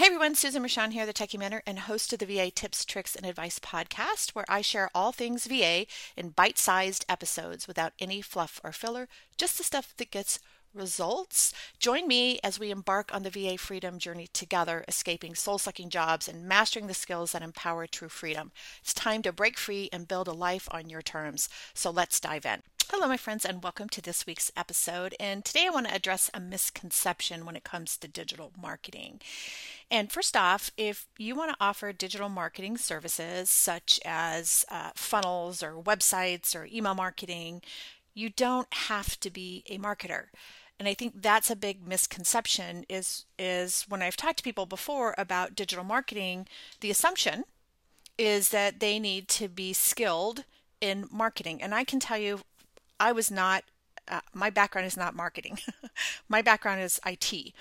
Hey everyone, Susan Rashan here, the Techie Mentor and host of the VA Tips, Tricks, and Advice podcast, where I share all things VA in bite sized episodes without any fluff or filler, just the stuff that gets results. Join me as we embark on the VA freedom journey together, escaping soul sucking jobs and mastering the skills that empower true freedom. It's time to break free and build a life on your terms. So let's dive in. Hello, my friends, and welcome to this week's episode. And today I want to address a misconception when it comes to digital marketing. And first off, if you want to offer digital marketing services such as uh, funnels or websites or email marketing, you don't have to be a marketer. And I think that's a big misconception is is when I've talked to people before about digital marketing, the assumption is that they need to be skilled in marketing. And I can tell you I was not, uh, my background is not marketing. my background is IT.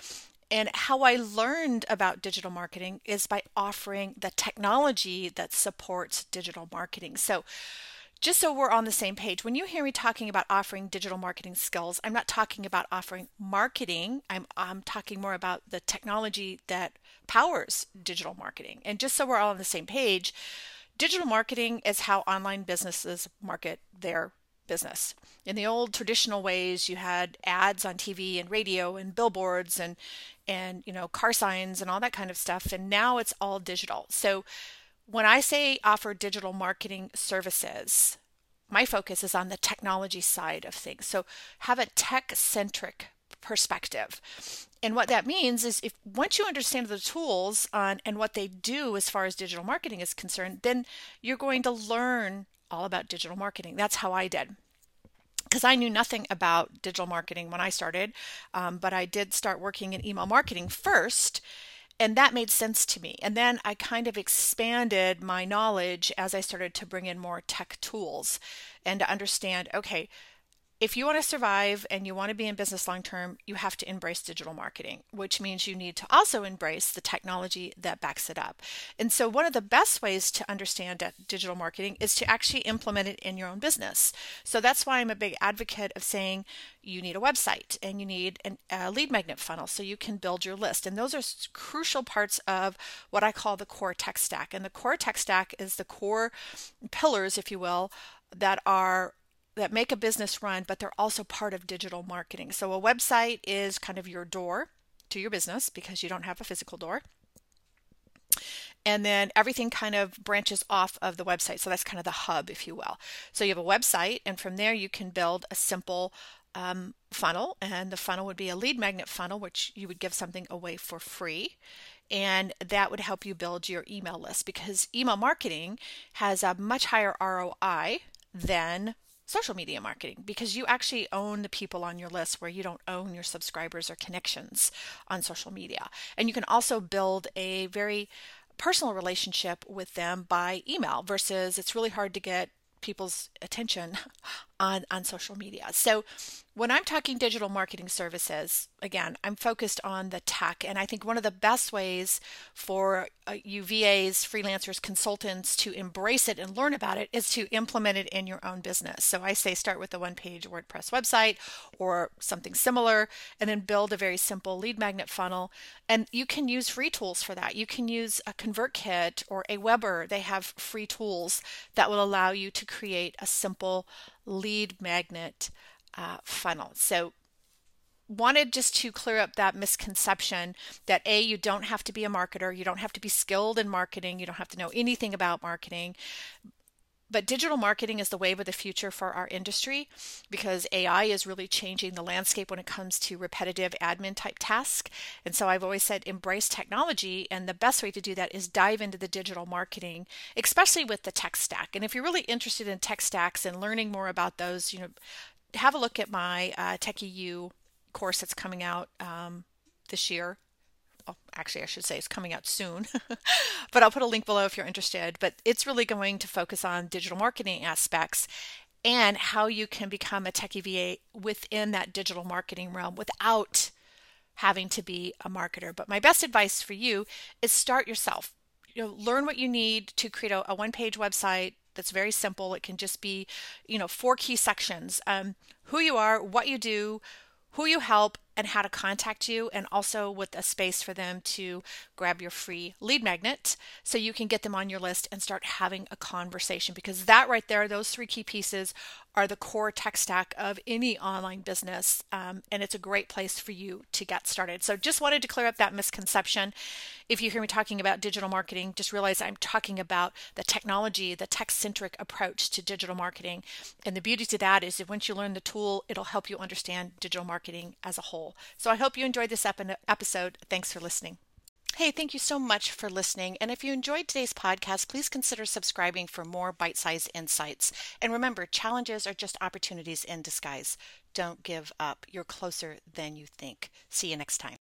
And how I learned about digital marketing is by offering the technology that supports digital marketing. So, just so we're on the same page, when you hear me talking about offering digital marketing skills, I'm not talking about offering marketing. I'm, I'm talking more about the technology that powers digital marketing. And just so we're all on the same page, digital marketing is how online businesses market their business. In the old traditional ways, you had ads on TV and radio and billboards and and you know car signs and all that kind of stuff. And now it's all digital. So when I say offer digital marketing services, my focus is on the technology side of things. So have a tech centric perspective. And what that means is if once you understand the tools on and what they do as far as digital marketing is concerned, then you're going to learn all about digital marketing. That's how I did. Because I knew nothing about digital marketing when I started, um, but I did start working in email marketing first, and that made sense to me. And then I kind of expanded my knowledge as I started to bring in more tech tools and to understand okay, if you want to survive and you want to be in business long term, you have to embrace digital marketing, which means you need to also embrace the technology that backs it up. And so, one of the best ways to understand digital marketing is to actually implement it in your own business. So, that's why I'm a big advocate of saying you need a website and you need an, a lead magnet funnel so you can build your list. And those are crucial parts of what I call the core tech stack. And the core tech stack is the core pillars, if you will, that are that make a business run, but they're also part of digital marketing. So a website is kind of your door to your business because you don't have a physical door. And then everything kind of branches off of the website. So that's kind of the hub, if you will. So you have a website, and from there you can build a simple um, funnel. And the funnel would be a lead magnet funnel, which you would give something away for free. And that would help you build your email list because email marketing has a much higher ROI than social media marketing because you actually own the people on your list where you don't own your subscribers or connections on social media. And you can also build a very personal relationship with them by email versus it's really hard to get people's attention on on social media. So when I'm talking digital marketing services, again, I'm focused on the tech and I think one of the best ways for uh, you VAs, freelancers, consultants to embrace it and learn about it is to implement it in your own business. So I say start with a one-page WordPress website or something similar and then build a very simple lead magnet funnel and you can use free tools for that. You can use a ConvertKit or Aweber. They have free tools that will allow you to create a simple lead magnet uh, funnel. So, wanted just to clear up that misconception that A, you don't have to be a marketer, you don't have to be skilled in marketing, you don't have to know anything about marketing, but digital marketing is the wave of the future for our industry because AI is really changing the landscape when it comes to repetitive admin type tasks. And so I've always said embrace technology. And the best way to do that is dive into the digital marketing, especially with the tech stack. And if you're really interested in tech stacks and learning more about those, you know, have a look at my uh, TechieU course that's coming out um, this year actually, I should say it's coming out soon, but I'll put a link below if you're interested. But it's really going to focus on digital marketing aspects and how you can become a techie VA within that digital marketing realm without having to be a marketer. But my best advice for you is start yourself. You know, learn what you need to create a, a one-page website that's very simple. It can just be, you know, four key sections: um, who you are, what you do, who you help, and how to contact you, and also with a space for them to grab your free lead magnet so you can get them on your list and start having a conversation. Because that right there, those three key pieces are the core tech stack of any online business. Um, and it's a great place for you to get started. So just wanted to clear up that misconception. If you hear me talking about digital marketing, just realize I'm talking about the technology, the tech centric approach to digital marketing. And the beauty to that is that once you learn the tool, it'll help you understand digital marketing as a whole. So I hope you enjoyed this episode. Thanks for listening. Hey, thank you so much for listening. And if you enjoyed today's podcast, please consider subscribing for more bite sized insights. And remember, challenges are just opportunities in disguise. Don't give up. You're closer than you think. See you next time.